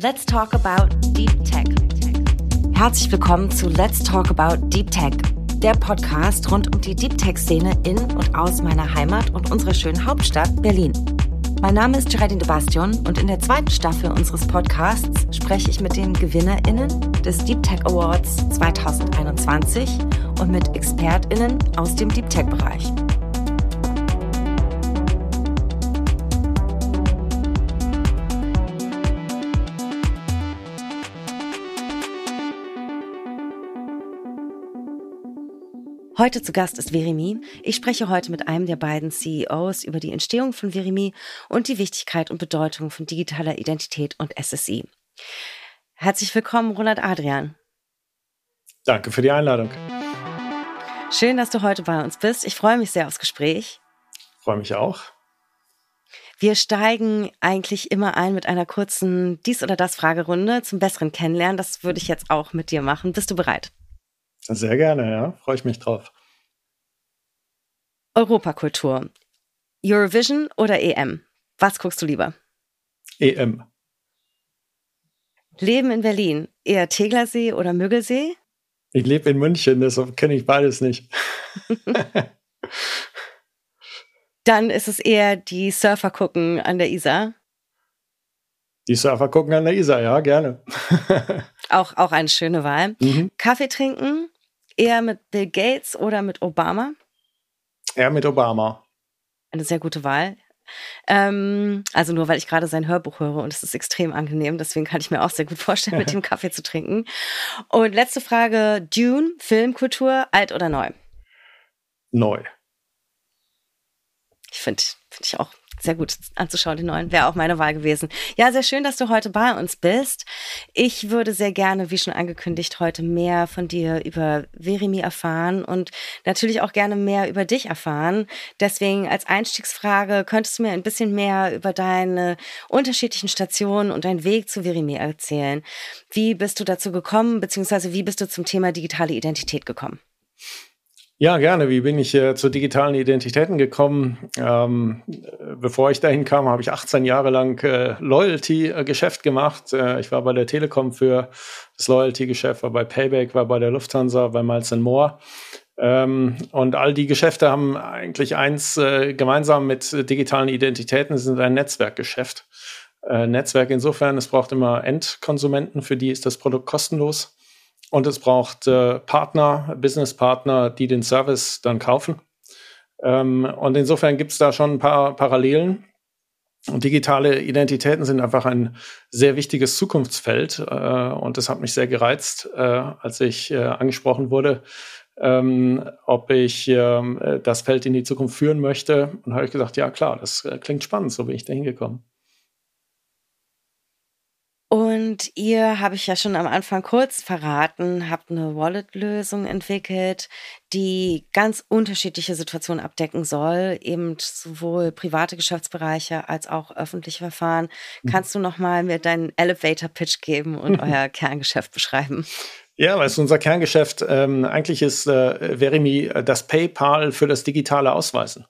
Let's talk about Deep Tech. Herzlich willkommen zu Let's Talk About Deep Tech, der Podcast rund um die Deep Tech-Szene in und aus meiner Heimat und unserer schönen Hauptstadt Berlin. Mein Name ist Geraldine de Bastion und in der zweiten Staffel unseres Podcasts spreche ich mit den GewinnerInnen des Deep Tech Awards 2021 und mit ExpertInnen aus dem Deep Tech-Bereich. Heute zu Gast ist Verimi. Ich spreche heute mit einem der beiden CEOs über die Entstehung von Verimi und die Wichtigkeit und Bedeutung von digitaler Identität und SSI. Herzlich willkommen, Roland Adrian. Danke für die Einladung. Schön, dass du heute bei uns bist. Ich freue mich sehr aufs Gespräch. freue mich auch. Wir steigen eigentlich immer ein mit einer kurzen Dies- oder Das-Fragerunde zum besseren Kennenlernen. Das würde ich jetzt auch mit dir machen. Bist du bereit? Sehr gerne, ja. Freue ich mich drauf. Europakultur. Eurovision oder EM? Was guckst du lieber? EM. Leben in Berlin. Eher Teglersee oder Müggelsee? Ich lebe in München, deshalb kenne ich beides nicht. Dann ist es eher die Surfer gucken an der Isar. Die Surfer gucken an der Isar, ja, gerne. auch, auch eine schöne Wahl. Mhm. Kaffee trinken, eher mit Bill Gates oder mit Obama? Eher mit Obama. Eine sehr gute Wahl. Ähm, also nur, weil ich gerade sein Hörbuch höre und es ist extrem angenehm. Deswegen kann ich mir auch sehr gut vorstellen, mit dem Kaffee zu trinken. Und letzte Frage: Dune, Filmkultur, alt oder neu? Neu. Ich finde, finde ich auch sehr gut anzuschauen, den neuen. Wäre auch meine Wahl gewesen. Ja, sehr schön, dass du heute bei uns bist. Ich würde sehr gerne, wie schon angekündigt, heute mehr von dir über Verimi erfahren und natürlich auch gerne mehr über dich erfahren. Deswegen als Einstiegsfrage, könntest du mir ein bisschen mehr über deine unterschiedlichen Stationen und deinen Weg zu Verimi erzählen? Wie bist du dazu gekommen, beziehungsweise wie bist du zum Thema digitale Identität gekommen? Ja, gerne. Wie bin ich äh, zu digitalen Identitäten gekommen? Ähm, bevor ich dahin kam, habe ich 18 Jahre lang äh, Loyalty-Geschäft gemacht. Äh, ich war bei der Telekom für das Loyalty-Geschäft, war bei Payback, war bei der Lufthansa, bei Miles More. Ähm, und all die Geschäfte haben eigentlich eins äh, gemeinsam mit digitalen Identitäten, sie sind ein Netzwerkgeschäft. Äh, Netzwerk insofern, es braucht immer Endkonsumenten, für die ist das Produkt kostenlos. Und es braucht äh, Partner, Businesspartner, die den Service dann kaufen. Ähm, und insofern gibt es da schon ein paar Parallelen. Und digitale Identitäten sind einfach ein sehr wichtiges Zukunftsfeld. Äh, und das hat mich sehr gereizt, äh, als ich äh, angesprochen wurde, ähm, ob ich ähm, das Feld in die Zukunft führen möchte. Und habe ich gesagt, ja klar, das äh, klingt spannend, so bin ich da hingekommen. Und ihr, habe ich ja schon am Anfang kurz verraten, habt eine Wallet-Lösung entwickelt, die ganz unterschiedliche Situationen abdecken soll, eben sowohl private Geschäftsbereiche als auch öffentliche Verfahren. Mhm. Kannst du nochmal mir deinen Elevator-Pitch geben und euer Kerngeschäft beschreiben? Ja, weil es unser Kerngeschäft ähm, eigentlich ist äh, Verimi äh, das PayPal für das digitale Ausweisen.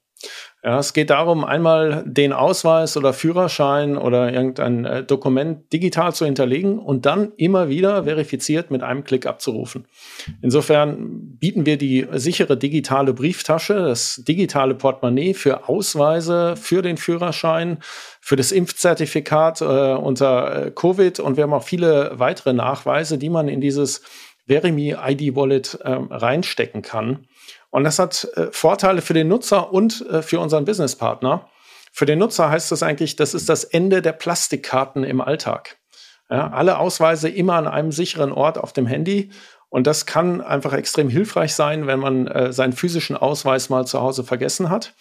Ja, es geht darum, einmal den Ausweis oder Führerschein oder irgendein äh, Dokument digital zu hinterlegen und dann immer wieder verifiziert mit einem Klick abzurufen. Insofern bieten wir die sichere digitale Brieftasche, das digitale Portemonnaie für Ausweise, für den Führerschein, für das Impfzertifikat äh, unter äh, Covid und wir haben auch viele weitere Nachweise, die man in dieses Verimi ID Wallet äh, reinstecken kann. Und das hat äh, Vorteile für den Nutzer und äh, für unseren Businesspartner. Für den Nutzer heißt das eigentlich, das ist das Ende der Plastikkarten im Alltag. Ja, alle Ausweise immer an einem sicheren Ort auf dem Handy. Und das kann einfach extrem hilfreich sein, wenn man äh, seinen physischen Ausweis mal zu Hause vergessen hat.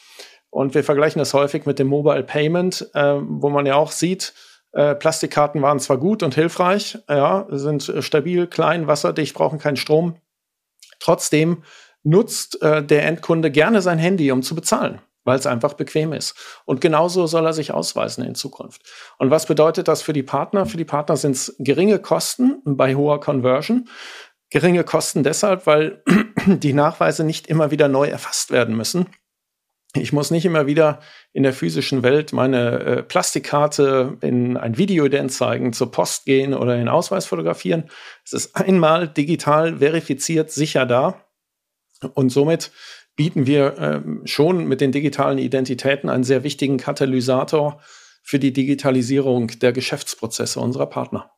Und wir vergleichen das häufig mit dem Mobile Payment, äh, wo man ja auch sieht, äh, Plastikkarten waren zwar gut und hilfreich, ja, sind äh, stabil, klein, wasserdicht, brauchen keinen Strom. Trotzdem nutzt äh, der Endkunde gerne sein Handy, um zu bezahlen, weil es einfach bequem ist. Und genauso soll er sich ausweisen in Zukunft. Und was bedeutet das für die Partner? Für die Partner sind es geringe Kosten bei hoher Conversion. Geringe Kosten deshalb, weil die Nachweise nicht immer wieder neu erfasst werden müssen. Ich muss nicht immer wieder in der physischen Welt meine äh, Plastikkarte in ein Videoident zeigen, zur Post gehen oder den Ausweis fotografieren. Es ist einmal digital verifiziert sicher da. Und somit bieten wir äh, schon mit den digitalen Identitäten einen sehr wichtigen Katalysator für die Digitalisierung der Geschäftsprozesse unserer Partner.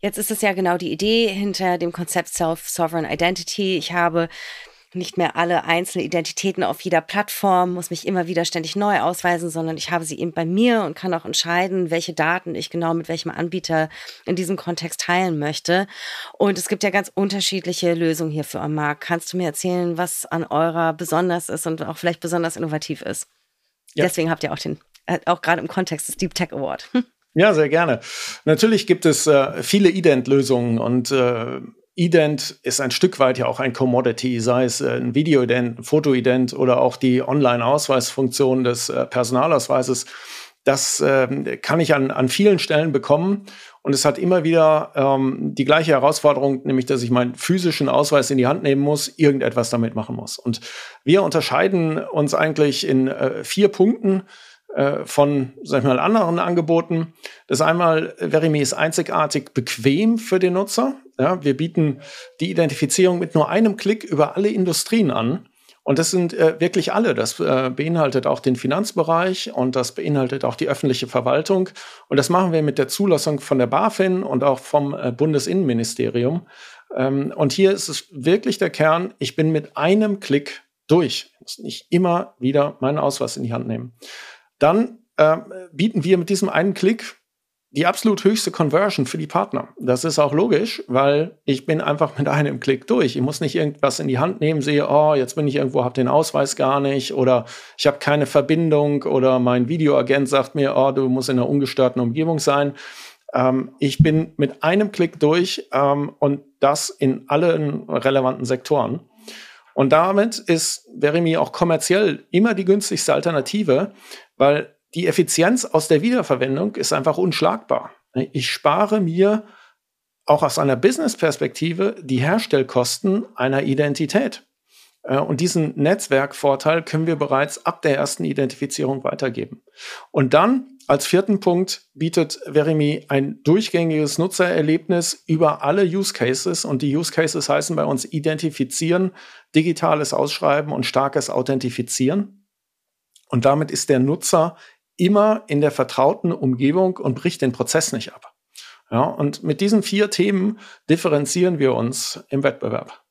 Jetzt ist es ja genau die Idee hinter dem Konzept Self-Sovereign Identity. Ich habe nicht mehr alle einzelnen Identitäten auf jeder Plattform, muss mich immer wieder ständig neu ausweisen, sondern ich habe sie eben bei mir und kann auch entscheiden, welche Daten ich genau mit welchem Anbieter in diesem Kontext teilen möchte. Und es gibt ja ganz unterschiedliche Lösungen hierfür am Markt. Kannst du mir erzählen, was an eurer besonders ist und auch vielleicht besonders innovativ ist? Ja. Deswegen habt ihr auch den, äh, auch gerade im Kontext des Deep Tech Award. Ja, sehr gerne. Natürlich gibt es äh, viele Ident-Lösungen und äh, Ident ist ein Stück weit ja auch ein Commodity, sei es äh, ein Video-Ident, ein Foto-Ident oder auch die Online-Ausweisfunktion des äh, Personalausweises. Das äh, kann ich an, an vielen Stellen bekommen. Und es hat immer wieder ähm, die gleiche Herausforderung, nämlich dass ich meinen physischen Ausweis in die Hand nehmen muss, irgendetwas damit machen muss. Und wir unterscheiden uns eigentlich in äh, vier Punkten äh, von, sag ich mal, anderen Angeboten. Das einmal, Verimi ist einzigartig bequem für den Nutzer. Ja, wir bieten die Identifizierung mit nur einem Klick über alle Industrien an. Und das sind äh, wirklich alle. Das äh, beinhaltet auch den Finanzbereich und das beinhaltet auch die öffentliche Verwaltung. Und das machen wir mit der Zulassung von der BaFin und auch vom äh, Bundesinnenministerium. Ähm, und hier ist es wirklich der Kern. Ich bin mit einem Klick durch. Ich muss nicht immer wieder meinen Ausweis in die Hand nehmen. Dann äh, bieten wir mit diesem einen Klick die absolut höchste Conversion für die Partner. Das ist auch logisch, weil ich bin einfach mit einem Klick durch. Ich muss nicht irgendwas in die Hand nehmen, sehe, oh, jetzt bin ich irgendwo, habe den Ausweis gar nicht oder ich habe keine Verbindung oder mein Videoagent sagt mir, oh, du musst in einer ungestörten Umgebung sein. Ähm, ich bin mit einem Klick durch ähm, und das in allen relevanten Sektoren. Und damit ist Verimi auch kommerziell immer die günstigste Alternative, weil die Effizienz aus der Wiederverwendung ist einfach unschlagbar. Ich spare mir auch aus einer Business-Perspektive die Herstellkosten einer Identität. Äh, und diesen Netzwerkvorteil können wir bereits ab der ersten Identifizierung weitergeben. Und dann als vierten Punkt bietet Verimi ein durchgängiges Nutzererlebnis über alle Use Cases. Und die Use Cases heißen bei uns identifizieren, digitales Ausschreiben und starkes Authentifizieren. Und damit ist der Nutzer immer in der vertrauten Umgebung und bricht den Prozess nicht ab. Ja, und mit diesen vier Themen differenzieren wir uns im Wettbewerb.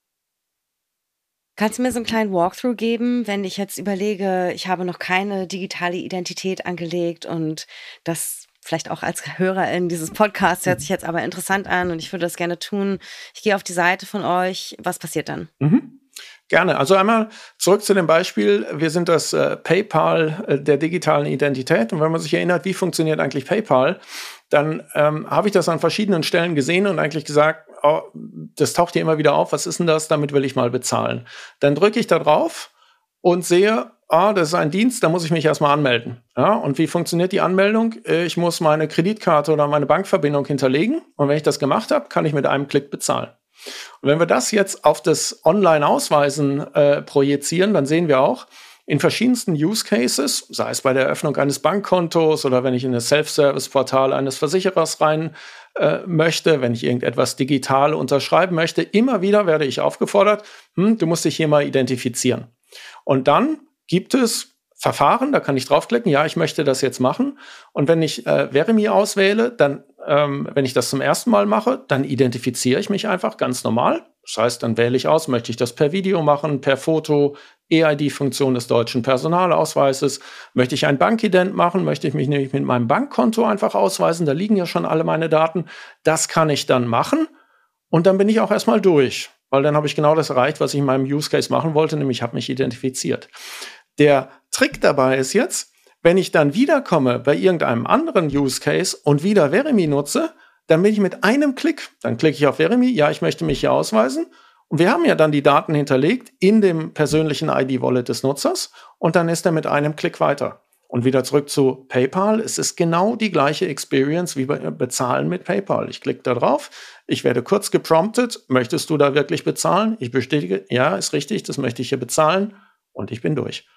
Kannst du mir so einen kleinen Walkthrough geben, wenn ich jetzt überlege, ich habe noch keine digitale Identität angelegt und das vielleicht auch als Hörerin dieses Podcasts hört sich jetzt aber interessant an und ich würde das gerne tun. Ich gehe auf die Seite von euch. Was passiert dann? Mhm. Gerne. Also einmal zurück zu dem Beispiel. Wir sind das äh, PayPal äh, der digitalen Identität. Und wenn man sich erinnert, wie funktioniert eigentlich PayPal, dann ähm, habe ich das an verschiedenen Stellen gesehen und eigentlich gesagt, oh, das taucht hier immer wieder auf. Was ist denn das? Damit will ich mal bezahlen. Dann drücke ich da drauf und sehe, ah, das ist ein Dienst, da muss ich mich erstmal anmelden. Ja, und wie funktioniert die Anmeldung? Ich muss meine Kreditkarte oder meine Bankverbindung hinterlegen. Und wenn ich das gemacht habe, kann ich mit einem Klick bezahlen. Und wenn wir das jetzt auf das Online-Ausweisen äh, projizieren, dann sehen wir auch, in verschiedensten Use Cases, sei es bei der Eröffnung eines Bankkontos oder wenn ich in das Self-Service-Portal eines Versicherers rein äh, möchte, wenn ich irgendetwas digital unterschreiben möchte, immer wieder werde ich aufgefordert, hm, du musst dich hier mal identifizieren. Und dann gibt es Verfahren, da kann ich draufklicken, ja, ich möchte das jetzt machen. Und wenn ich äh, Verimi auswähle, dann, ähm, wenn ich das zum ersten Mal mache, dann identifiziere ich mich einfach ganz normal. Das heißt, dann wähle ich aus, möchte ich das per Video machen, per Foto, EID-Funktion des deutschen Personalausweises. Möchte ich ein Bankident machen, möchte ich mich nämlich mit meinem Bankkonto einfach ausweisen, da liegen ja schon alle meine Daten. Das kann ich dann machen und dann bin ich auch erstmal durch, weil dann habe ich genau das erreicht, was ich in meinem Use Case machen wollte, nämlich habe mich identifiziert. Der Trick dabei ist jetzt, wenn ich dann wiederkomme bei irgendeinem anderen Use Case und wieder Verimi nutze, dann bin ich mit einem Klick, dann klicke ich auf Verimi, ja, ich möchte mich hier ausweisen. Und wir haben ja dann die Daten hinterlegt in dem persönlichen ID-Wallet des Nutzers und dann ist er mit einem Klick weiter. Und wieder zurück zu PayPal. Es ist genau die gleiche Experience wie bei Bezahlen mit PayPal. Ich klicke da drauf, ich werde kurz gepromptet, möchtest du da wirklich bezahlen? Ich bestätige, ja, ist richtig, das möchte ich hier bezahlen Und ich bin durch.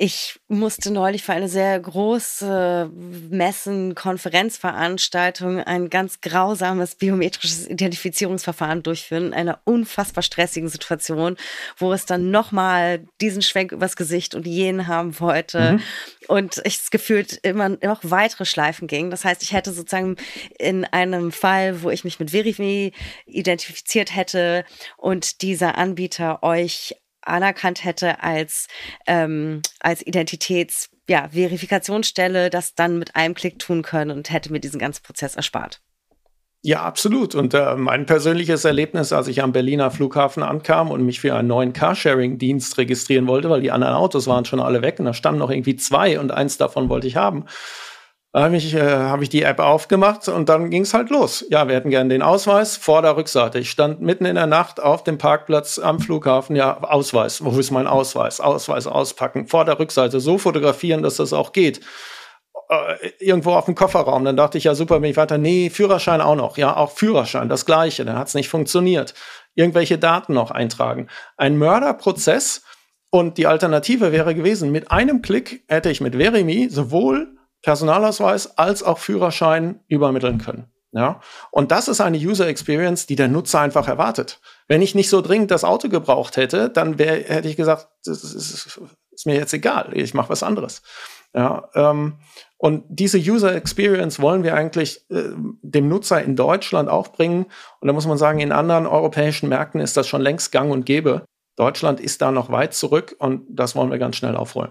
Ich musste neulich für eine sehr große Messen, Konferenzveranstaltung ein ganz grausames biometrisches Identifizierungsverfahren durchführen, in einer unfassbar stressigen Situation, wo es dann nochmal diesen Schwenk übers Gesicht und jenen haben wollte. Mhm. Und ich das Gefühl immer noch weitere Schleifen ging. Das heißt, ich hätte sozusagen in einem Fall, wo ich mich mit Verify identifiziert hätte und dieser Anbieter euch anerkannt hätte als, ähm, als Identitäts- ja, das dann mit einem Klick tun können und hätte mir diesen ganzen Prozess erspart. Ja, absolut. Und äh, mein persönliches Erlebnis, als ich am Berliner Flughafen ankam und mich für einen neuen Carsharing-Dienst registrieren wollte, weil die anderen Autos waren schon alle weg und da standen noch irgendwie zwei und eins davon wollte ich haben. Da habe ich, äh, hab ich die App aufgemacht und dann ging es halt los. Ja, wir hätten gerne den Ausweis, Vorder-, Rückseite. Ich stand mitten in der Nacht auf dem Parkplatz am Flughafen. Ja, Ausweis. Wo ist mein Ausweis? Ausweis auspacken. Vorder-, Rückseite. So fotografieren, dass das auch geht. Äh, irgendwo auf dem Kofferraum. Dann dachte ich, ja super, bin ich weiter. Nee, Führerschein auch noch. Ja, auch Führerschein, das gleiche. Dann hat es nicht funktioniert. Irgendwelche Daten noch eintragen. Ein Mörderprozess. Und die Alternative wäre gewesen, mit einem Klick hätte ich mit Verimi sowohl Personalausweis als auch Führerschein übermitteln können. Ja, und das ist eine User Experience, die der Nutzer einfach erwartet. Wenn ich nicht so dringend das Auto gebraucht hätte, dann wär, hätte ich gesagt, das ist, ist mir jetzt egal, ich mache was anderes. Ja, ähm, und diese User Experience wollen wir eigentlich äh, dem Nutzer in Deutschland auch bringen. Und da muss man sagen, in anderen europäischen Märkten ist das schon längst gang und gäbe. Deutschland ist da noch weit zurück und das wollen wir ganz schnell aufholen.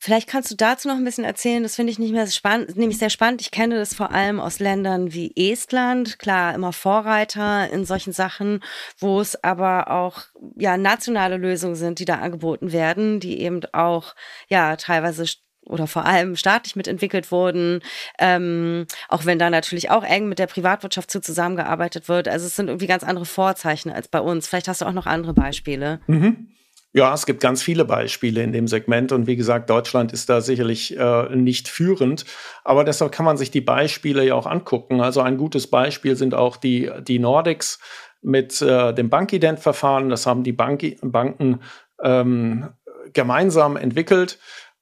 Vielleicht kannst du dazu noch ein bisschen erzählen. Das finde ich nicht mehr spannend, nämlich sehr spannend. Ich kenne das vor allem aus Ländern wie Estland, klar, immer Vorreiter in solchen Sachen, wo es aber auch ja nationale Lösungen sind, die da angeboten werden, die eben auch ja teilweise oder vor allem staatlich mitentwickelt wurden, ähm, auch wenn da natürlich auch eng mit der Privatwirtschaft zu zusammengearbeitet wird. Also es sind irgendwie ganz andere Vorzeichen als bei uns. Vielleicht hast du auch noch andere Beispiele. Mhm. Ja, es gibt ganz viele Beispiele in dem Segment und wie gesagt, Deutschland ist da sicherlich äh, nicht führend, aber deshalb kann man sich die Beispiele ja auch angucken. Also ein gutes Beispiel sind auch die, die Nordics mit äh, dem Bankident-Verfahren. Das haben die Bank Banken ähm, gemeinsam entwickelt.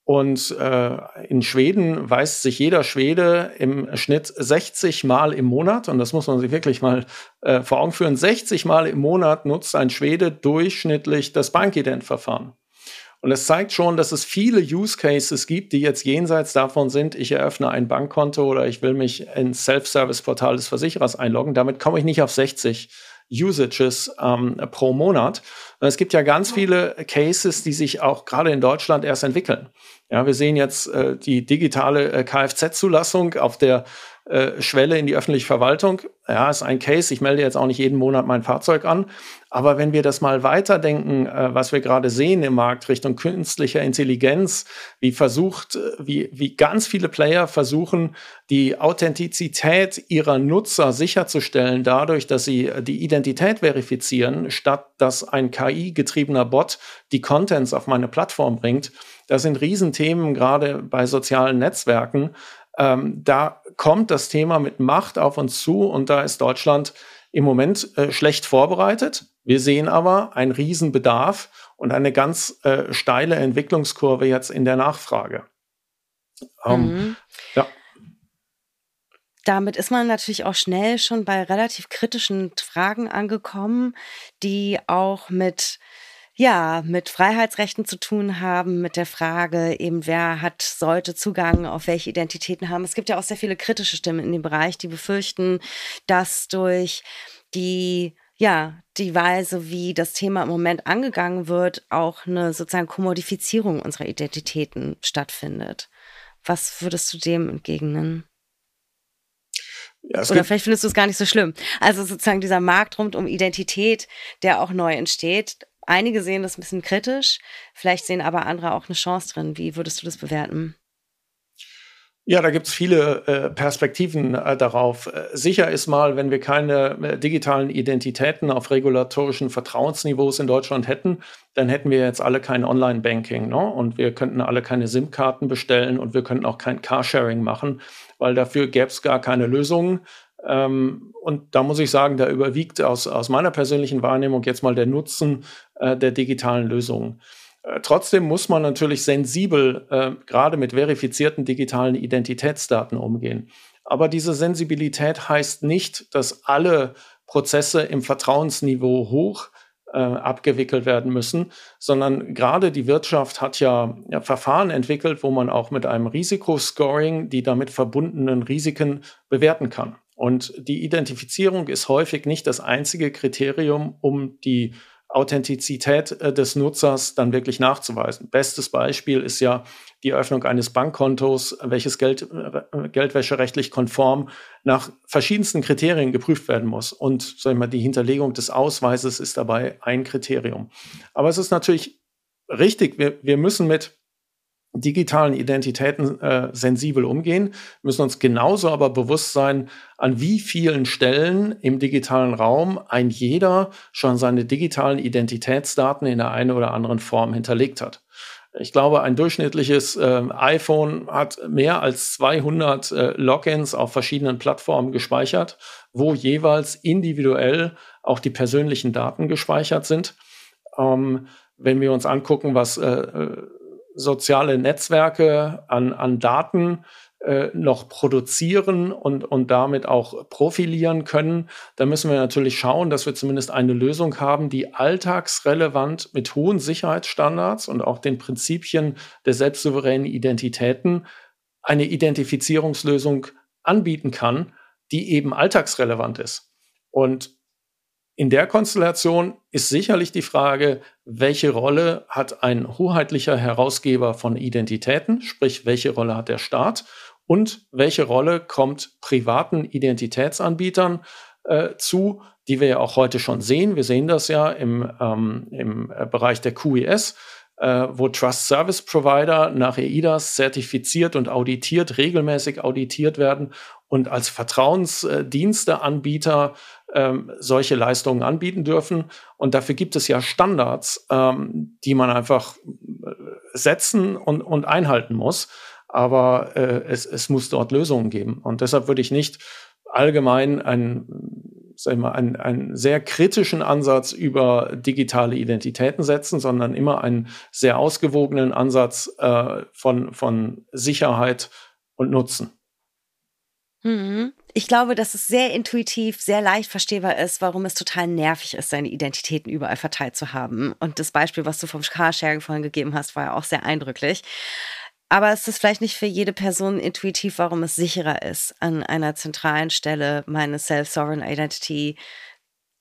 Und äh, in Schweden weist sich jeder Schwede im Schnitt 60 Mal im Monat, und das muss man sich wirklich mal äh, vor Augen führen, 60 Mal im Monat nutzt ein Schwede durchschnittlich das Bankident-Verfahren. Und es zeigt schon, dass es viele Use Cases gibt, die jetzt jenseits davon sind, ich eröffne ein Bankkonto oder ich will mich ins Self-Service-Portal des Versicherers einloggen. Damit komme ich nicht auf 60 Usages ähm, pro Monat. Es gibt ja ganz viele Cases, die sich auch gerade in Deutschland erst entwickeln. Ja, wir sehen jetzt äh, die digitale äh, Kfz-Zulassung auf der äh, Schwelle in die öffentliche Verwaltung. Ja, ist ein Case. Ich melde jetzt auch nicht jeden Monat mein Fahrzeug an. Aber wenn wir das mal weiterdenken, äh, was wir gerade sehen im Markt Richtung künstlicher Intelligenz, wie versucht, äh, wie, wie ganz viele Player versuchen, die Authentizität ihrer Nutzer sicherzustellen, dadurch, dass sie äh, die Identität verifizieren, statt dass ein KI-getriebener Bot die Contents auf meine Plattform bringt, das sind Riesenthemen, gerade bei sozialen Netzwerken. Ähm, da kommt das Thema mit Macht auf uns zu und da ist Deutschland im Moment äh, schlecht vorbereitet. Wir sehen aber einen Riesenbedarf und eine ganz äh, steile Entwicklungskurve jetzt in der Nachfrage. Ähm, mhm. Ja. Damit ist man natürlich auch schnell schon bei relativ kritischen Fragen angekommen, die auch mit ja, mit Freiheitsrechten zu tun haben, mit der Frage eben, wer hat, sollte Zugang auf welche Identitäten haben. Es gibt ja auch sehr viele kritische Stimmen in dem Bereich, die befürchten, dass durch die ja, die Weise, wie das Thema im Moment angegangen wird, auch eine sozusagen Kommodifizierung unserer Identitäten stattfindet. Was würdest du dem entgegnen? Ja, Oder vielleicht findest du es gar nicht so schlimm. Also sozusagen dieser Markt rund um Identität, der auch neu entsteht, Einige sehen das ein bisschen kritisch, vielleicht sehen aber andere auch eine Chance drin. Wie würdest du das bewerten? Ja, da gibt's viele äh, Perspektiven äh, darauf. Äh, sicher ist mal, wenn wir keine digitalen Identitäten auf regulatorischen Vertrauensniveaus in Deutschland hätten, dann hätten wir jetzt alle kein Online-Banking ne? und wir könnten alle keine SIM-Karten bestellen und wir könnten auch kein Carsharing machen, weil dafür gäbe es gar keine Lösungen. Ähm, und da muss ich sagen, da überwiegt aus, aus meiner persönlichen Wahrnehmung jetzt mal der Nutzen äh, der digitalen Lösungen. Äh, trotzdem muss man natürlich sensibel äh, gerade mit verifizierten digitalen Identitätsdaten umgehen. Aber diese Sensibilität heißt nicht, dass alle Prozesse im Vertrauensniveau hoch äh, abgewickelt werden müssen, sondern gerade die Wirtschaft hat ja, ja, Verfahren entwickelt, wo man auch mit einem Risikoscoring die damit verbundenen Risiken bewerten kann. Und die Identifizierung ist häufig nicht das einzige Kriterium, um die Authentizität äh, des Nutzers dann wirklich nachzuweisen. Bestes Beispiel ist ja die Eröffnung eines Bankkontos, welches Geld, äh, geldwäscherechtlich konform nach verschiedensten Kriterien geprüft werden muss. Und sag ich mal, die Hinterlegung des Ausweises ist dabei ein Kriterium. Aber es ist natürlich richtig, wir, wir müssen mit digitalen Identitäten äh, sensibel umgehen, müssen uns genauso aber bewusst sein, an wie vielen Stellen im digitalen Raum ein jeder schon seine digitalen Identitätsdaten in der einen oder anderen Form hinterlegt hat. Ich glaube, ein durchschnittliches äh, iPhone hat mehr als 200 äh, Logins auf verschiedenen Plattformen gespeichert, wo jeweils individuell auch die persönlichen Daten gespeichert sind. Ähm, wenn wir uns angucken, was äh, äh soziale Netzwerke an, an Daten äh, noch produzieren und, und damit auch profilieren können, dann müssen wir natürlich schauen, dass wir zumindest eine Lösung haben, die alltagsrelevant mit hohen Sicherheitsstandards und auch den Prinzipien der selbstsouveränen Identitäten eine Identifizierungslösung anbieten kann, die eben alltagsrelevant ist. Und in der Konstellation ist sicherlich die Frage, welche Rolle hat ein hoheitlicher Herausgeber von Identitäten, sprich welche Rolle hat der Staat und welche Rolle kommt privaten Identitätsanbietern äh, zu, die wir ja auch heute schon sehen. Wir sehen das ja im, ähm, im Bereich der QES, äh, wo Trust Service Provider nach EIDAS zertifiziert und auditiert, regelmäßig auditiert werden und als Vertrauensdiensteanbieter ähm, solche Leistungen anbieten dürfen. Und dafür gibt es ja Standards, ähm, die man einfach äh, setzen und, und einhalten muss. Aber äh, es, es muss dort Lösungen geben. Und deshalb würde ich nicht allgemein einen, sag ich mal, einen, einen sehr kritischen Ansatz über digitale Identitäten setzen, sondern immer einen sehr ausgewogenen Ansatz äh, von, von Sicherheit und Nutzen. Mhm. Ich glaube, dass es sehr intuitiv, sehr leicht verstehbar ist, warum es total nervig ist, seine Identitäten überall verteilt zu haben. Und das Beispiel, was du vom Carsharing vorhin gegeben hast, war ja auch sehr eindrücklich. Aber es ist vielleicht nicht für jede Person intuitiv, warum es sicherer ist, an einer zentralen Stelle meine Self-Sovereign Identity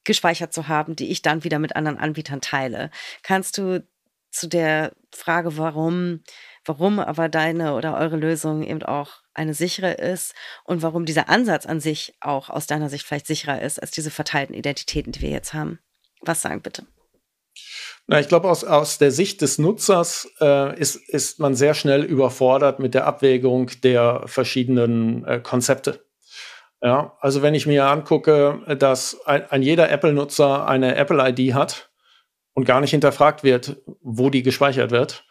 gespeichert zu haben, die ich dann wieder mit anderen Anbietern teile. Kannst du zu der Frage, warum, warum aber deine oder eure Lösung eben auch eine sichere ist und warum dieser Ansatz an sich auch aus deiner Sicht vielleicht sicherer ist als diese verteilten Identitäten, die wir jetzt haben. Was sagen bitte? Na, ich glaube, aus, aus der Sicht des Nutzers äh, ist, ist man sehr schnell überfordert mit der Abwägung der verschiedenen äh, Konzepte. Ja, also wenn ich mir angucke, dass ein, ein jeder Apple-Nutzer eine Apple-ID hat und gar nicht hinterfragt wird, wo die gespeichert wird,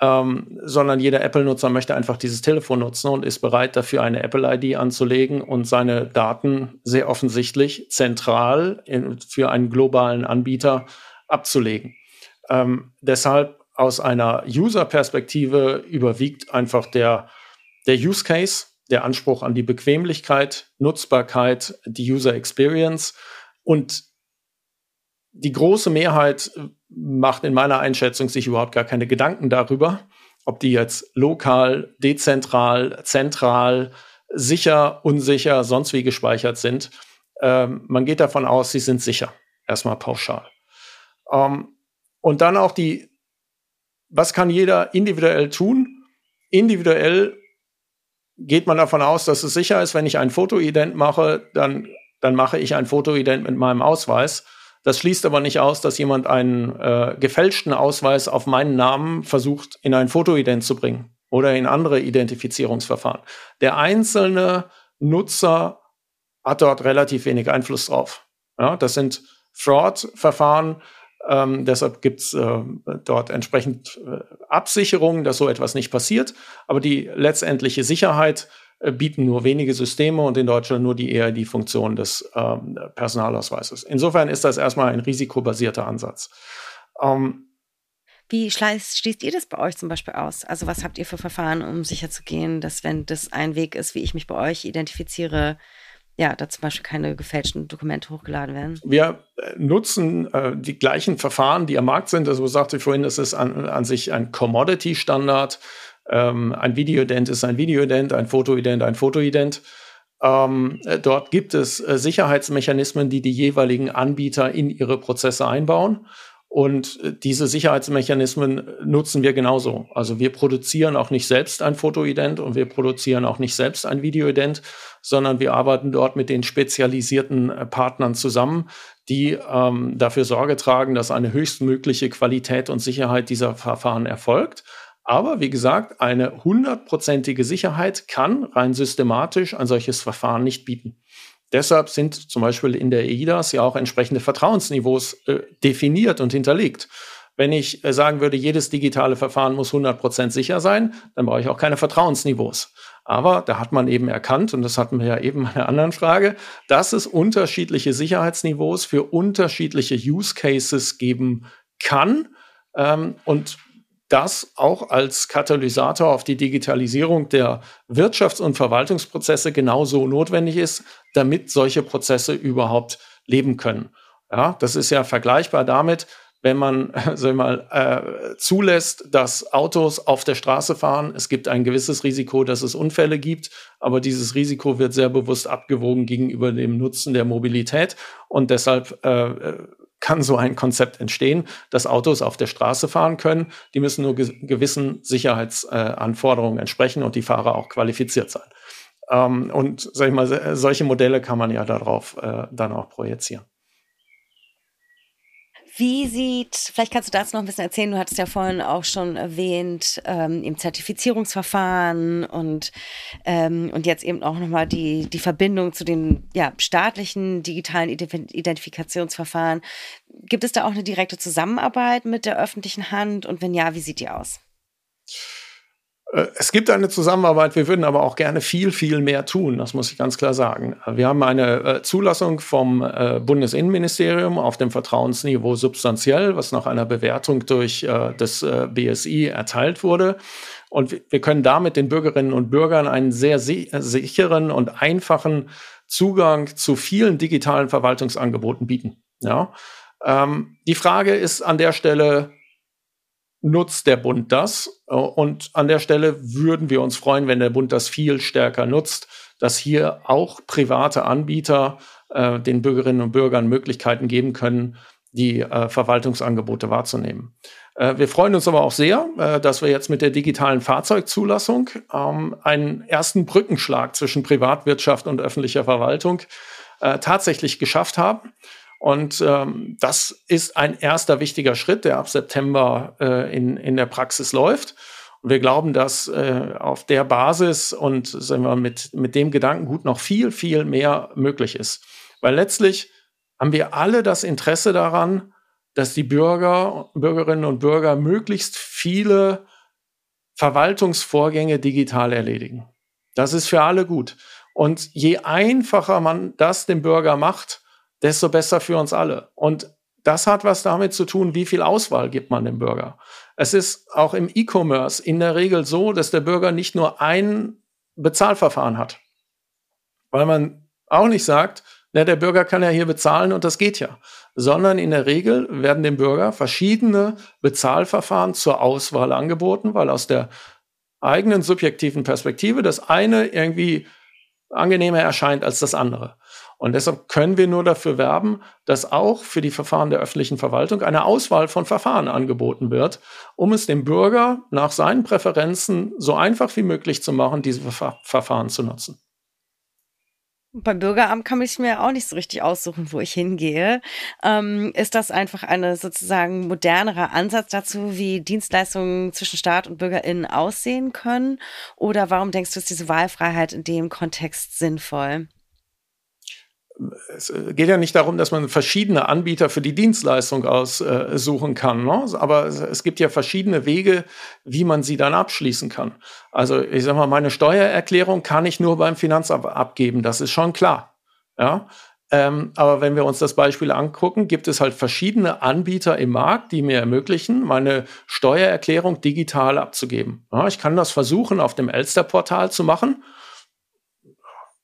ähm, sondern jeder Apple-Nutzer möchte einfach dieses Telefon nutzen und ist bereit, dafür eine Apple-ID anzulegen und seine Daten sehr offensichtlich zentral in, für einen globalen Anbieter abzulegen. Ähm, deshalb aus einer User-Perspektive überwiegt einfach der, der Use Case, der Anspruch an die Bequemlichkeit, Nutzbarkeit, die User Experience und die große Mehrheit macht in meiner Einschätzung sich überhaupt gar keine Gedanken darüber, ob die jetzt lokal, dezentral, zentral, sicher, unsicher, sonst wie gespeichert sind. Ähm, man geht davon aus, sie sind sicher. Erstmal pauschal. Ähm, und dann auch die, was kann jeder individuell tun? Individuell geht man davon aus, dass es sicher ist, wenn ich ein Fotoident mache, dann, dann mache ich ein Fotoident mit meinem Ausweis. Das schließt aber nicht aus, dass jemand einen äh, gefälschten Ausweis auf meinen Namen versucht, in ein Fotoident zu bringen oder in andere Identifizierungsverfahren. Der einzelne Nutzer hat dort relativ wenig Einfluss drauf. Ja, das sind Fraud-Verfahren. Ähm, deshalb gibt's äh, dort entsprechend äh, Absicherungen, dass so etwas nicht passiert. Aber die letztendliche Sicherheit äh, bieten nur wenige Systeme und in Deutschland nur die EID-Funktion des ähm, Personalausweises. Insofern ist das erstmal ein risikobasierter Ansatz. Ähm, wie schließt ihr das bei euch zum Beispiel aus? Also was habt ihr für Verfahren, um sicherzugehen, dass wenn das ein Weg ist, wie ich mich bei euch identifiziere, ja, da zum Beispiel keine gefälschten Dokumente hochgeladen werden? Wir äh, nutzen äh, die gleichen Verfahren, die am Markt sind. Also sagte ich vorhin, das ist an, an sich ein Commodity-Standard. Ähm, ein Videoident ist ein Videoident, ein Fotoident, ein Fotoident. Ähm, äh, dort gibt es äh, Sicherheitsmechanismen, die die jeweiligen Anbieter in ihre Prozesse einbauen. Und äh, diese Sicherheitsmechanismen nutzen wir genauso. Also wir produzieren auch nicht selbst ein Fotoident und wir produzieren auch nicht selbst ein Videoident, sondern wir arbeiten dort mit den spezialisierten äh, Partnern zusammen, die ähm, dafür Sorge tragen, dass eine höchstmögliche Qualität und Sicherheit dieser Verfahren erfolgt. Aber wie gesagt, eine hundertprozentige Sicherheit kann rein systematisch ein solches Verfahren nicht bieten. Deshalb sind zum Beispiel in der EIDAS ja auch entsprechende Vertrauensniveaus äh, definiert und hinterlegt. Wenn ich äh, sagen würde, jedes digitale Verfahren muss 100% sicher sein, dann brauche ich auch keine Vertrauensniveaus. Aber da hat man eben erkannt, und das hatten wir ja eben in einer anderen Frage, dass es unterschiedliche Sicherheitsniveaus für unterschiedliche Use Cases geben kann. Ähm, und das auch als Katalysator auf die Digitalisierung der Wirtschafts- und Verwaltungsprozesse genauso notwendig ist, damit solche Prozesse überhaupt leben können. Ja, das ist ja vergleichbar damit, wenn man sag mal, äh, zulässt, dass Autos auf der Straße fahren. Es gibt ein gewisses Risiko, dass es Unfälle gibt, aber dieses Risiko wird sehr bewusst abgewogen gegenüber dem Nutzen der Mobilität und deshalb äh, kann so ein Konzept entstehen, dass Autos auf der Straße fahren können. Die müssen nur ge gewissen Sicherheitsanforderungen entsprechen und die Fahrer auch qualifiziert sein. Ähm, und sag ich mal, solche Modelle kann man ja darauf äh, dann auch projizieren. Wie sieht, vielleicht kannst du dazu noch ein bisschen erzählen, du hattest ja vorhin auch schon erwähnt, ähm, im Zertifizierungsverfahren und, ähm, und jetzt eben auch nochmal die, die Verbindung zu den ja, staatlichen digitalen Identifikationsverfahren. Gibt es da auch eine direkte Zusammenarbeit mit der öffentlichen Hand und wenn ja, wie sieht die aus? Äh, es gibt eine Zusammenarbeit, wir würden aber auch gerne viel, viel mehr tun, das muss ich ganz klar sagen. Wir haben eine äh, Zulassung vom äh, Bundesinnenministerium auf dem Vertrauensniveau substanziell, was nach einer Bewertung durch das BSI erteilt wurde. Und wir können damit den Bürgerinnen und Bürgern einen sehr sicheren und einfachen Zugang zu vielen digitalen Verwaltungsangeboten bieten. Ja. Ähm, die Frage ist an der Stelle, nutzt der Bund das. Äh, und an der Stelle würden wir uns freuen, wenn der Bund das viel stärker nutzt, dass hier auch private Anbieter äh, den Bürgerinnen und Bürgern Möglichkeiten geben können, die äh, Verwaltungsangebote wahrzunehmen. Äh, wir freuen uns aber auch sehr, äh, dass wir jetzt mit der digitalen Fahrzeugzulassung ähm, einen ersten Brückenschlag zwischen Privatwirtschaft und öffentlicher Verwaltung äh, tatsächlich geschafft haben. Und ähm, das ist ein erster wichtiger Schritt, der ab September äh, in, in der Praxis läuft. Und wir glauben, dass äh, auf der Basis und sagen wir, mit, mit dem Gedankengut noch viel, viel mehr möglich ist. Weil letztlich haben wir alle das Interesse daran, dass die Bürger, Bürgerinnen und Bürger möglichst viele Verwaltungsvorgänge digital erledigen. Das ist für alle gut. Und je einfacher man das dem Bürger macht, desto besser für uns alle. Und das hat was damit zu tun, wie viel Auswahl gibt man dem Bürger. Es ist auch im E-Commerce in der Regel so, dass der Bürger nicht nur ein Bezahlverfahren hat. Weil man auch nicht sagt, na, der Bürger kann ja hier bezahlen und das geht ja. Sondern in der Regel werden dem Bürger verschiedene Bezahlverfahren zur Auswahl angeboten, weil aus der eigenen subjektiven Perspektive das eine irgendwie angenehmer erscheint als das andere. Und deshalb können wir nur dafür werben, dass auch für die Verfahren der öffentlichen Verwaltung eine Auswahl von Verfahren angeboten wird, um es dem Bürger nach seinen Präferenzen so einfach wie möglich zu machen, diese Ver Verfahren zu nutzen. Beim Bürgeramt kann ich mir auch nicht so richtig aussuchen, wo ich hingehe. Ähm, ist das einfach eine sozusagen modernere Ansatz dazu, wie Dienstleistungen zwischen Staat und BürgerInnen aussehen können? Oder warum denkst du, ist diese Wahlfreiheit in dem Kontext sinnvoll? Es geht ja nicht darum, dass man verschiedene Anbieter für die Dienstleistung aussuchen kann, ne? aber es gibt ja verschiedene Wege, wie man sie dann abschließen kann. Also ich sage mal, meine Steuererklärung kann ich nur beim Finanzamt abgeben, das ist schon klar. Ja, ähm, aber wenn wir uns das Beispiel angucken, gibt es halt verschiedene Anbieter im Markt, die mir ermöglichen, meine Steuererklärung digital abzugeben. Ja, ich kann das versuchen, auf dem Elster-Portal zu machen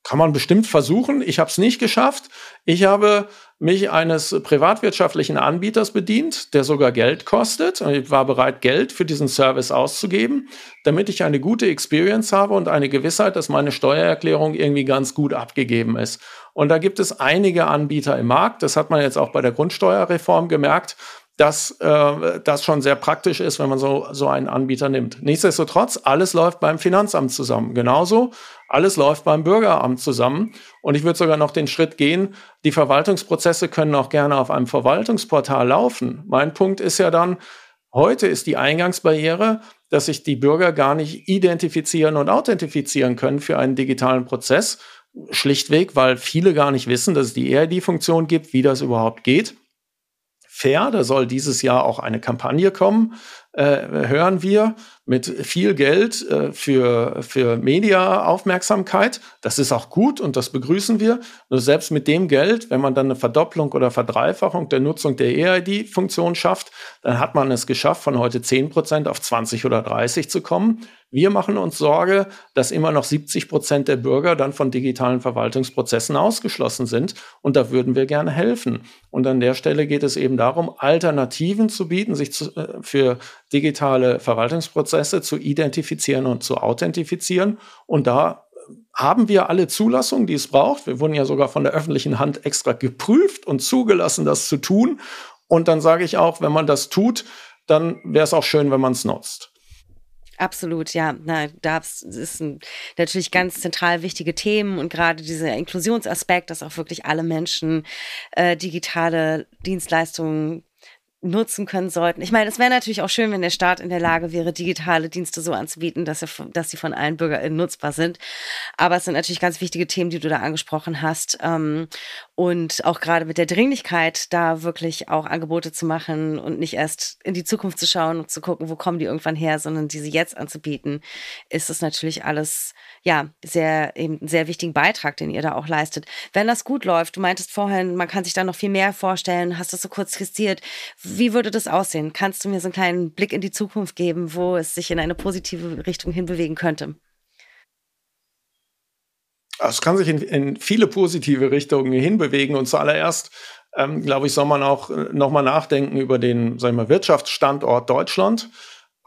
kann man bestimmt versuchen. Ich habe es nicht geschafft. Ich habe mich eines privatwirtschaftlichen Anbieters bedient, der sogar Geld kostet. Und ich war bereit, Geld für diesen Service auszugeben, damit ich eine gute Experience habe und eine Gewissheit, dass meine Steuererklärung irgendwie ganz gut abgegeben ist. Und da gibt es einige Anbieter im Markt. Das hat man jetzt auch bei der Grundsteuerreform gemerkt dass äh, das schon sehr praktisch ist, wenn man so, so einen Anbieter nimmt. Nichtsdestotrotz, alles läuft beim Finanzamt zusammen. Genauso, alles läuft beim Bürgeramt zusammen. Und ich würde sogar noch den Schritt gehen, die Verwaltungsprozesse können auch gerne auf einem Verwaltungsportal laufen. Mein Punkt ist ja dann, heute ist die Eingangsbarriere, dass sich die Bürger gar nicht identifizieren und authentifizieren können für einen digitalen Prozess. Schlichtweg, weil viele gar nicht wissen, dass es die EID-Funktion gibt, wie das überhaupt geht fair. Da soll dieses Jahr auch eine Kampagne kommen, äh, hören wir, mit viel Geld äh, für, für Media-Aufmerksamkeit. Das ist auch gut und das begrüßen wir. Nur selbst mit dem Geld, wenn man dann eine Verdopplung oder Verdreifachung der Nutzung der EID-Funktion schafft, dann hat man es geschafft, von heute 10 Prozent auf 20 oder 30 zu kommen. Wir machen uns Sorge, dass immer noch 70 Prozent der Bürger dann von digitalen Verwaltungsprozessen ausgeschlossen sind. Und da würden wir gerne helfen. Und an der Stelle geht es eben darum, Alternativen zu bieten, sich zu, äh, für digitale Verwaltungsprozesse zu identifizieren und zu authentifizieren. Und da haben wir alle Zulassungen, die es braucht. Wir wurden ja sogar von der öffentlichen Hand extra geprüft und zugelassen, das zu tun. Und dann sage ich auch, wenn man das tut, dann wäre es auch schön, wenn man es nutzt. Absolut, ja. Na, das ist ein, natürlich ganz zentral wichtige Themen und gerade dieser Inklusionsaspekt, dass auch wirklich alle Menschen äh, digitale Dienstleistungen nutzen können sollten. Ich meine, es wäre natürlich auch schön, wenn der Staat in der Lage wäre, digitale Dienste so anzubieten, dass, er, dass sie von allen BürgerInnen nutzbar sind. Aber es sind natürlich ganz wichtige Themen, die du da angesprochen hast. Ähm, und auch gerade mit der Dringlichkeit, da wirklich auch Angebote zu machen und nicht erst in die Zukunft zu schauen und zu gucken, wo kommen die irgendwann her, sondern diese jetzt anzubieten, ist es natürlich alles, ja, sehr, eben einen sehr wichtigen Beitrag, den ihr da auch leistet. Wenn das gut läuft, du meintest vorhin, man kann sich da noch viel mehr vorstellen, hast das so kurz skizziert. Wie würde das aussehen? Kannst du mir so einen kleinen Blick in die Zukunft geben, wo es sich in eine positive Richtung hinbewegen könnte? Es kann sich in, in, viele positive Richtungen hinbewegen und zuallererst, ähm, glaube ich, soll man auch äh, nochmal nachdenken über den, sagen wir, Wirtschaftsstandort Deutschland.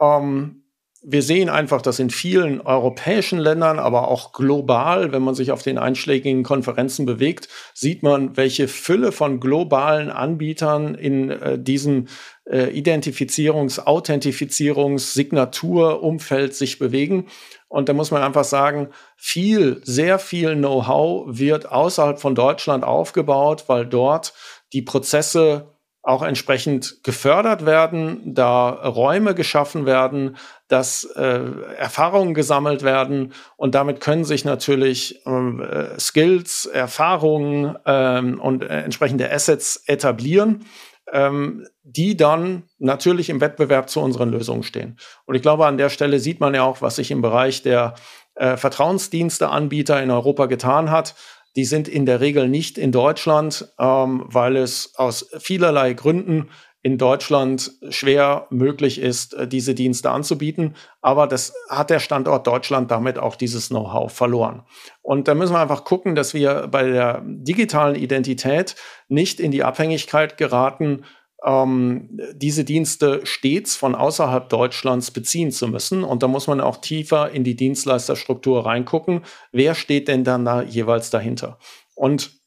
Ähm, wir sehen einfach, dass in vielen europäischen Ländern, aber auch global, wenn man sich auf den einschlägigen Konferenzen bewegt, sieht man, welche Fülle von globalen Anbietern in äh, diesem äh, Identifizierungs-, Authentifizierungs-, Signaturumfeld sich bewegen. Und da muss man einfach sagen, viel, sehr viel Know-how wird außerhalb von Deutschland aufgebaut, weil dort die Prozesse auch entsprechend gefördert werden, da Räume geschaffen werden, dass äh, Erfahrungen gesammelt werden und damit können sich natürlich äh, Skills, Erfahrungen ähm, und äh, entsprechende Assets etablieren ähm, die dann natürlich im Wettbewerb zu unseren Lösungen stehen. Und ich glaube, an der Stelle sieht man ja auch, was sich im Bereich der äh, Vertrauensdiensteanbieter in Europa getan hat. Die sind in der Regel nicht in Deutschland, ähm, weil es aus vielerlei Gründen in Deutschland schwer möglich ist, äh, diese Dienste anzubieten. Aber das hat der Standort Deutschland damit auch dieses Know-how verloren. Und da müssen wir einfach gucken, dass wir bei der digitalen Identität nicht in die Abhängigkeit geraten, ähm, diese Dienste stets von außerhalb Deutschlands beziehen zu müssen. Und da muss man auch tiefer in die Dienstleisterstruktur reingucken. Wer steht denn dann da jeweils dahinter? Und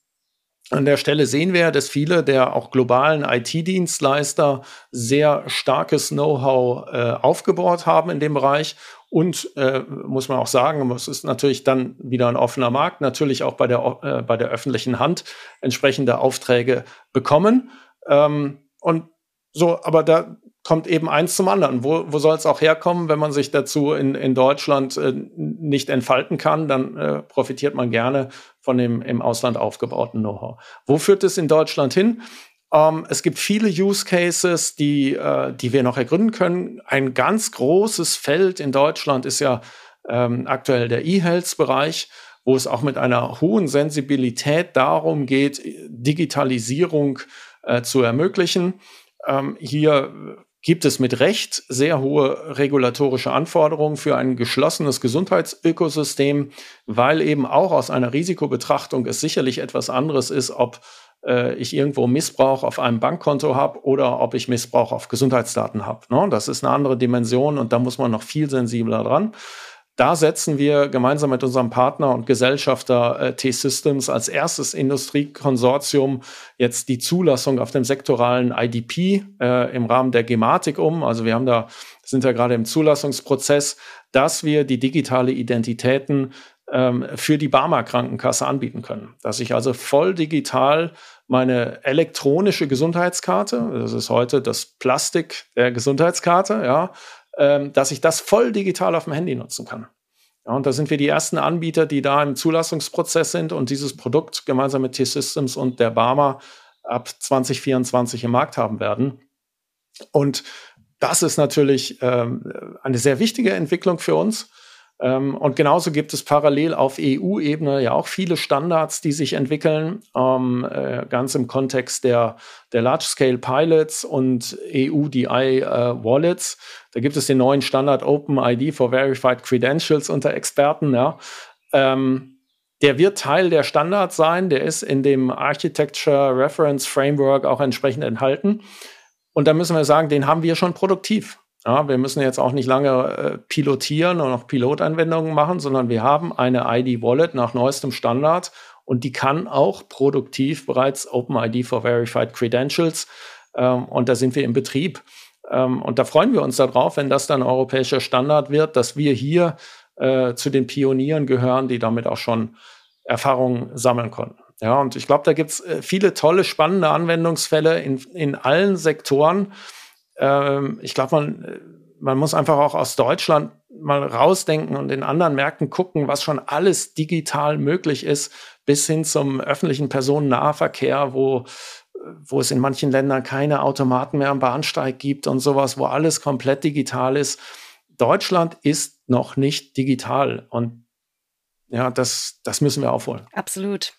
an der Stelle sehen wir, dass viele der auch globalen IT-Dienstleister sehr starkes Know-how äh, aufgebaut haben in dem Bereich. Und äh, muss man auch sagen, es ist natürlich dann wieder ein offener Markt, natürlich auch bei der, äh, bei der öffentlichen Hand entsprechende Aufträge bekommen. Ähm, und so, aber da kommt eben eins zum anderen. Wo, wo soll es auch herkommen, wenn man sich dazu in, in Deutschland äh, nicht entfalten kann, dann äh, profitiert man gerne von dem im Ausland aufgebauten Know-how. Wo führt es in Deutschland hin? Ähm, es gibt viele Use Cases, die, äh, die wir noch ergründen können. Ein ganz großes Feld in Deutschland ist ja ähm, aktuell der E-Health-Bereich, wo es auch mit einer hohen Sensibilität darum geht, Digitalisierung äh, zu ermöglichen. Ähm, hier gibt es mit Recht sehr hohe regulatorische Anforderungen für ein geschlossenes Gesundheitsökosystem, weil eben auch aus einer Risikobetrachtung es sicherlich etwas anderes ist, ob äh, ich irgendwo Missbrauch auf einem Bankkonto habe oder ob ich Missbrauch auf Gesundheitsdaten habe. Ne? Das ist eine andere Dimension und da muss man noch viel sensibler dran. Da setzen wir gemeinsam mit unserem Partner und Gesellschafter äh, T-Systems als erstes Industriekonsortium jetzt die Zulassung auf dem sektoralen IDP äh, im Rahmen der Gematik um. Also wir haben da, sind ja gerade im Zulassungsprozess, dass wir die digitale Identitäten ähm, für die Barmer Krankenkasse anbieten können. Dass ich also voll digital meine elektronische Gesundheitskarte, das ist heute das Plastik der Gesundheitskarte, ja, dass ich das voll digital auf dem Handy nutzen kann. Ja, und da sind wir die ersten Anbieter, die da im Zulassungsprozess sind und dieses Produkt gemeinsam mit T-Systems und der Barmer ab 2024 im Markt haben werden. Und das ist natürlich ähm, eine sehr wichtige Entwicklung für uns. Ähm, und genauso gibt es parallel auf EU-Ebene ja auch viele Standards, die sich entwickeln, ähm, äh, ganz im Kontext der, der Large-Scale Pilots und EU-DI-Wallets. Äh, da gibt es den neuen Standard OpenID for Verified Credentials unter Experten. Ja. Ähm, der wird Teil der Standards sein, der ist in dem Architecture Reference Framework auch entsprechend enthalten. Und da müssen wir sagen, den haben wir schon produktiv. Ja, wir müssen jetzt auch nicht lange äh, pilotieren und noch Pilotanwendungen machen, sondern wir haben eine ID-Wallet nach neuestem Standard und die kann auch produktiv bereits OpenID for Verified Credentials. Ähm, und da sind wir im Betrieb. Ähm, und da freuen wir uns darauf, wenn das dann europäischer Standard wird, dass wir hier äh, zu den Pionieren gehören, die damit auch schon Erfahrungen sammeln konnten. Ja, und ich glaube, da gibt es äh, viele tolle, spannende Anwendungsfälle in, in allen Sektoren ähm, ich glaube, man, man muss einfach auch aus Deutschland mal rausdenken und in anderen Märkten gucken, was schon alles digital möglich ist, bis hin zum öffentlichen Personennahverkehr, wo wo es in manchen Ländern keine Automaten mehr am Bahnsteig gibt und sowas, wo alles komplett digital ist. Deutschland ist noch nicht digital und ja, das, das müssen wir aufholen. Absolut.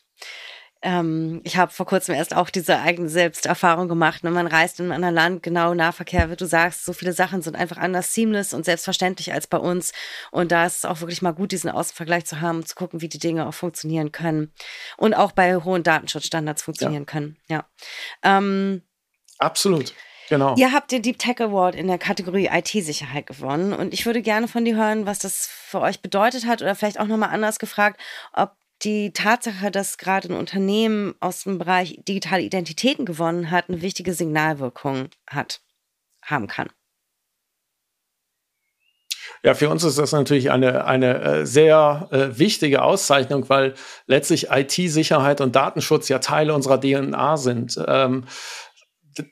Ähm, ich habe vor kurzem erst auch diese eigene Selbsterfahrung gemacht. Ne? Man reist in ein anderes Land, genau Nahverkehr, wie du sagst, so viele Sachen sind einfach anders seamless und selbstverständlich als bei uns. Und da ist es auch wirklich mal gut, diesen Außenvergleich zu haben, zu gucken, wie die Dinge auch funktionieren können. Und auch bei hohen Datenschutzstandards funktionieren ja. können. Ja. Ähm, Absolut. Genau. Ihr habt den Deep Tech Award in der Kategorie IT-Sicherheit gewonnen und ich würde gerne von dir hören, was das für euch bedeutet hat oder vielleicht auch nochmal anders gefragt, ob die Tatsache, dass gerade ein Unternehmen aus dem Bereich digitale Identitäten gewonnen hat, eine wichtige Signalwirkung hat, haben kann. Ja, für uns ist das natürlich eine, eine äh, sehr äh, wichtige Auszeichnung, weil letztlich IT-Sicherheit und Datenschutz ja Teile unserer DNA sind. Ähm,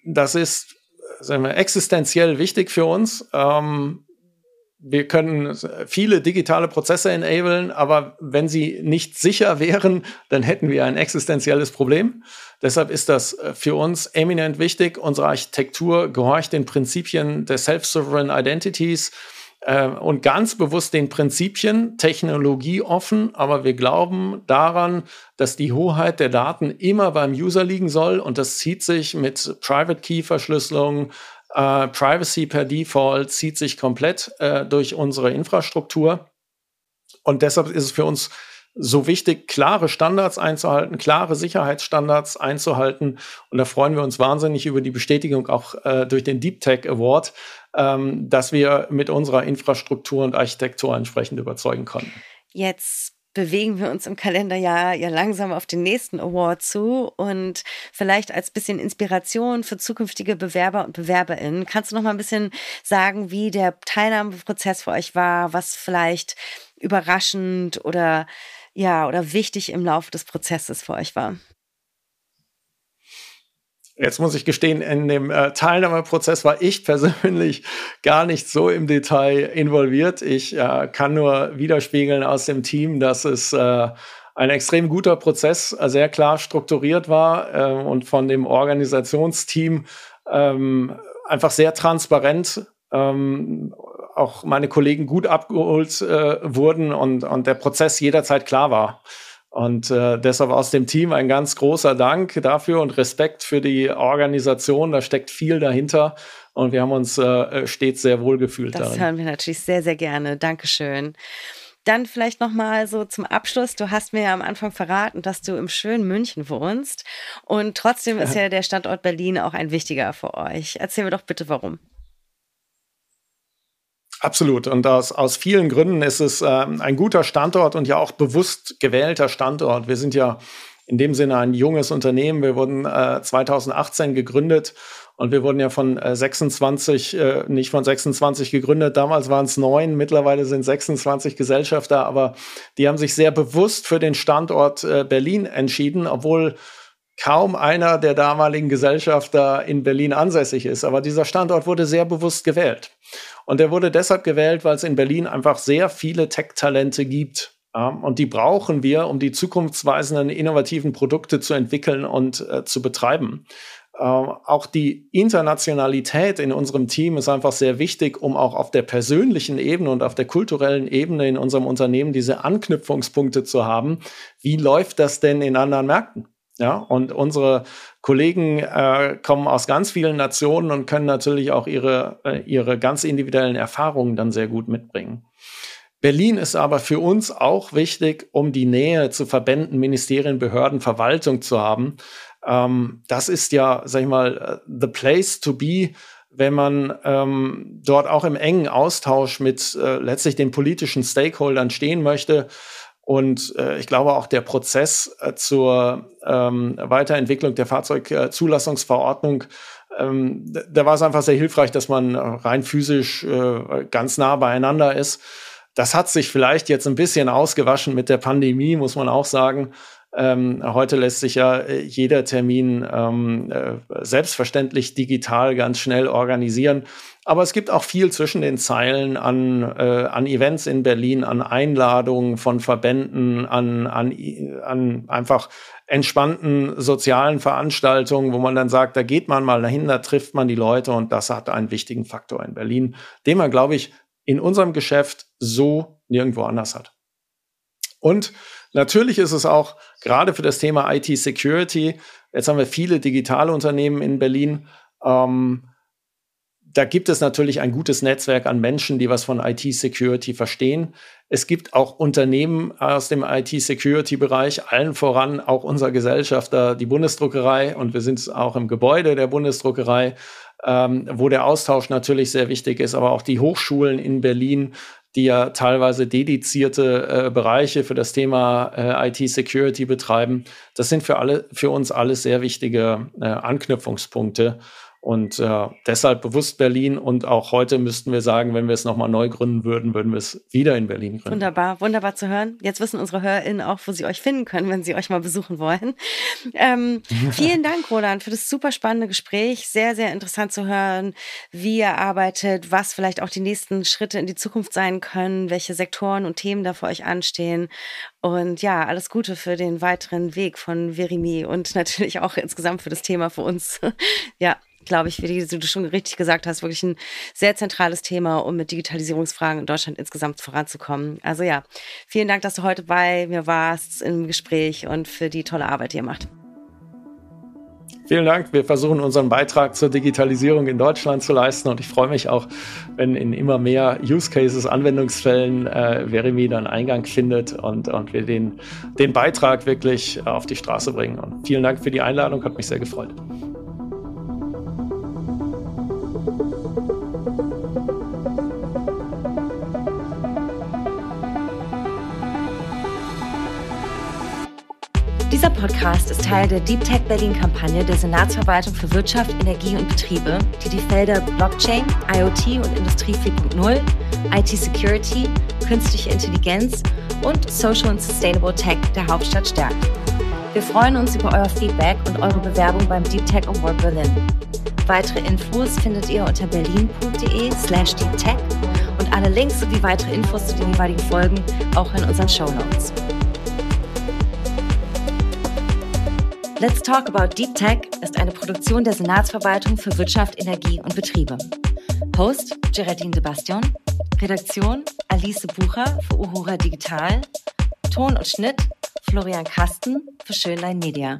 das ist sagen wir, existenziell wichtig für uns. Ähm, wir können viele digitale Prozesse enablen, aber wenn sie nicht sicher wären, dann hätten wir ein existenzielles Problem. Deshalb ist das äh, für uns eminent wichtig. Unsere Architektur gehorcht den Prinzipien der Self-Sovereign Identities äh, und ganz bewusst den Prinzipien technologieoffen, aber wir glauben daran, dass die Hoheit der Daten immer beim User liegen soll und das zieht sich mit Private Key Verschlüsselung, äh, Privacy per Default zieht sich komplett äh, durch unsere Infrastruktur. Und deshalb ist es für uns so wichtig, klare Standards einzuhalten, klare Sicherheitsstandards einzuhalten. Und da freuen wir uns wahnsinnig über die Bestätigung auch äh, durch den Deep Tech Award, ähm, dass wir mit unserer Infrastruktur und Architektur entsprechend überzeugen konnten. Jetzt bewegen wir uns im Kalenderjahr ja langsam auf den nächsten Award zu und vielleicht als bisschen Inspiration für zukünftige Bewerber und Bewerberinnen. Kannst du noch mal ein bisschen sagen, wie der Teilnahmeprozess für euch war, was vielleicht überraschend oder ja, oder wichtig im Laufe des Prozesses für euch war? Jetzt muss ich gestehen, in dem äh, Teilnahmeprozess war ich persönlich gar nicht so im Detail involviert. Ich äh, kann nur widerspiegeln aus dem Team, dass es äh, ein extrem guter Prozess, äh, sehr klar strukturiert war äh, und von dem Organisationsteam ähm, einfach sehr transparent ähm, auch meine Kollegen gut abgeholt äh, wurden und, und der Prozess jederzeit klar war. Und äh, deshalb aus dem Team ein ganz großer Dank dafür und Respekt für die Organisation. Da steckt viel dahinter und wir haben uns äh, stets sehr wohl gefühlt. Das darin. hören wir natürlich sehr, sehr gerne. Dankeschön. Dann vielleicht noch mal so zum Abschluss. Du hast mir ja am Anfang verraten, dass du im schönen München wohnst und trotzdem ist ja der Standort Berlin auch ein wichtiger für euch. Erzähl mir doch bitte, warum. Absolut. Und aus, aus vielen Gründen ist es äh, ein guter Standort und ja auch bewusst gewählter Standort. Wir sind ja in dem Sinne ein junges Unternehmen. Wir wurden äh, 2018 gegründet und wir wurden ja von äh, 26, äh, nicht von 26 gegründet. Damals waren es neun, mittlerweile sind 26 Gesellschafter, aber die haben sich sehr bewusst für den Standort äh, Berlin entschieden, obwohl kaum einer der damaligen Gesellschafter in Berlin ansässig ist. Aber dieser Standort wurde sehr bewusst gewählt. Und er wurde deshalb gewählt, weil es in Berlin einfach sehr viele Tech-Talente gibt. Und die brauchen wir, um die zukunftsweisenden, innovativen Produkte zu entwickeln und äh, zu betreiben. Äh, auch die Internationalität in unserem Team ist einfach sehr wichtig, um auch auf der persönlichen Ebene und auf der kulturellen Ebene in unserem Unternehmen diese Anknüpfungspunkte zu haben. Wie läuft das denn in anderen Märkten? Ja, und unsere Kollegen äh, kommen aus ganz vielen Nationen und können natürlich auch ihre, äh, ihre ganz individuellen Erfahrungen dann sehr gut mitbringen. Berlin ist aber für uns auch wichtig, um die Nähe zu Verbänden, Ministerien, Behörden, Verwaltung zu haben. Ähm, das ist ja, sag ich mal, äh, the place to be, wenn man ähm, dort auch im engen Austausch mit äh, letztlich den politischen Stakeholdern stehen möchte und äh, ich glaube auch der Prozess äh, zur ähm, Weiterentwicklung der Fahrzeugzulassungsverordnung, ähm, da war es einfach sehr hilfreich, dass man rein physisch äh, ganz nah beieinander ist. Das hat sich vielleicht jetzt ein bisschen ausgewaschen mit der Pandemie, muss man auch sagen. Ähm, heute lässt sich ja äh, jeder Termin ähm, äh, selbstverständlich digital ganz schnell organisieren. Aber es gibt auch viel zwischen den Zeilen an, äh, an Events in Berlin, an Einladungen von Verbänden, an, an, an einfach entspannten sozialen Veranstaltungen, wo man dann sagt, da geht man mal dahin, da trifft man die Leute und das hat einen wichtigen Faktor in Berlin, den man, glaube ich, in unserem Geschäft so nirgendwo anders hat. Und natürlich ist es auch gerade für das Thema IT-Security, jetzt haben wir viele digitale Unternehmen in Berlin, ähm, da gibt es natürlich ein gutes Netzwerk an Menschen, die was von IT-Security verstehen. Es gibt auch Unternehmen aus dem IT-Security-Bereich, allen voran auch unser Gesellschafter, die Bundesdruckerei, und wir sind auch im Gebäude der Bundesdruckerei, ähm, wo der Austausch natürlich sehr wichtig ist, aber auch die Hochschulen in Berlin, die ja teilweise dedizierte äh, Bereiche für das Thema äh, IT-Security betreiben. Das sind für alle, für uns alles sehr wichtige äh, Anknüpfungspunkte. Und äh, deshalb bewusst Berlin. Und auch heute müssten wir sagen, wenn wir es nochmal neu gründen würden, würden wir es wieder in Berlin gründen. Wunderbar, wunderbar zu hören. Jetzt wissen unsere HörerInnen auch, wo sie euch finden können, wenn sie euch mal besuchen wollen. Ähm, vielen Dank, Roland, für das super spannende Gespräch. Sehr, sehr interessant zu hören, wie ihr arbeitet, was vielleicht auch die nächsten Schritte in die Zukunft sein können, welche Sektoren und Themen da für euch anstehen. Und ja, alles Gute für den weiteren Weg von Verimi und natürlich auch insgesamt für das Thema für uns. ja, glaube ich, wie du schon richtig gesagt hast, wirklich ein sehr zentrales Thema, um mit Digitalisierungsfragen in Deutschland insgesamt voranzukommen. Also ja, vielen Dank, dass du heute bei mir warst im Gespräch und für die tolle Arbeit, die ihr macht. Vielen Dank. Wir versuchen unseren Beitrag zur Digitalisierung in Deutschland zu leisten und ich freue mich auch, wenn in immer mehr Use Cases, Anwendungsfällen äh, Verimi dann Eingang findet und, und wir den, den Beitrag wirklich auf die Straße bringen. Und vielen Dank für die Einladung, hat mich sehr gefreut. Podcast ist Teil der Deep Tech Berlin Kampagne der Senatsverwaltung für Wirtschaft, Energie und Betriebe, die die Felder Blockchain, IoT und Industrie 4.0, IT Security, künstliche Intelligenz und Social and Sustainable Tech der Hauptstadt stärkt. Wir freuen uns über euer Feedback und eure Bewerbung beim Deep Tech Award Berlin. Weitere Infos findet ihr unter berlin.de slash deeptech und alle Links sowie weitere Infos zu den jeweiligen Folgen auch in unseren Show Notes. Let's Talk About Deep Tech ist eine Produktion der Senatsverwaltung für Wirtschaft, Energie und Betriebe. Host Geraldine de Bastion, Redaktion Alice Bucher für Uhura Digital, Ton und Schnitt Florian Kasten für Schönlein Media.